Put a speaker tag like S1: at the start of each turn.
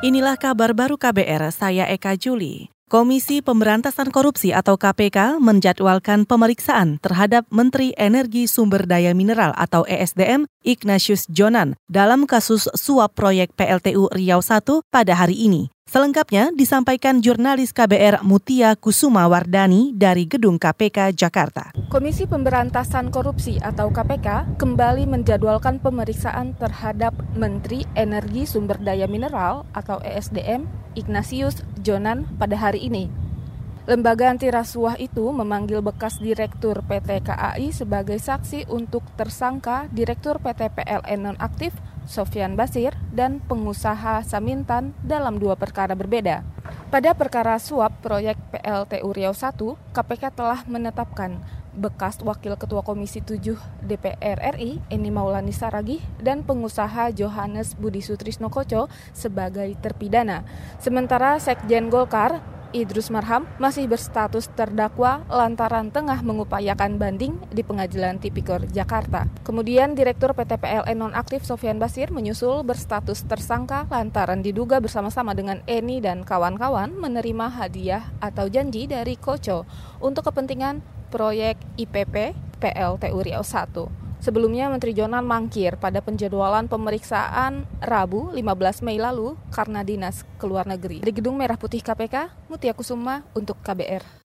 S1: Inilah kabar baru KBR, saya Eka Juli. Komisi Pemberantasan Korupsi atau KPK menjadwalkan pemeriksaan terhadap Menteri Energi Sumber Daya Mineral atau ESDM Ignatius Jonan dalam kasus suap proyek PLTU Riau I pada hari ini. Selengkapnya disampaikan jurnalis KBR Mutia Kusuma Wardani dari Gedung KPK Jakarta.
S2: Komisi Pemberantasan Korupsi atau KPK kembali menjadwalkan pemeriksaan terhadap Menteri Energi Sumber Daya Mineral atau ESDM Ignatius Jonan pada hari ini. Lembaga anti rasuah itu memanggil bekas Direktur PT KAI sebagai saksi untuk tersangka Direktur PT PLN nonaktif Sofian Basir, dan pengusaha Samintan dalam dua perkara berbeda. Pada perkara suap proyek PLTU Riau I, KPK telah menetapkan bekas Wakil Ketua Komisi 7 DPR RI Eni Maulani Saragih dan pengusaha Johannes Budi Sutrisno Koco sebagai terpidana. Sementara Sekjen Golkar Idrus Marham masih berstatus terdakwa lantaran tengah mengupayakan banding di Pengadilan Tipikor Jakarta. Kemudian Direktur PT PLN nonaktif Sofian Basir menyusul berstatus tersangka lantaran diduga bersama-sama dengan Eni dan kawan-kawan menerima hadiah atau janji dari Koco untuk kepentingan proyek IPP PLTU Riau 1. Sebelumnya Menteri Jonan mangkir pada penjadwalan pemeriksaan Rabu 15 Mei lalu karena dinas keluar negeri. Di Gedung Merah Putih KPK, Mutia Kusuma untuk KBR.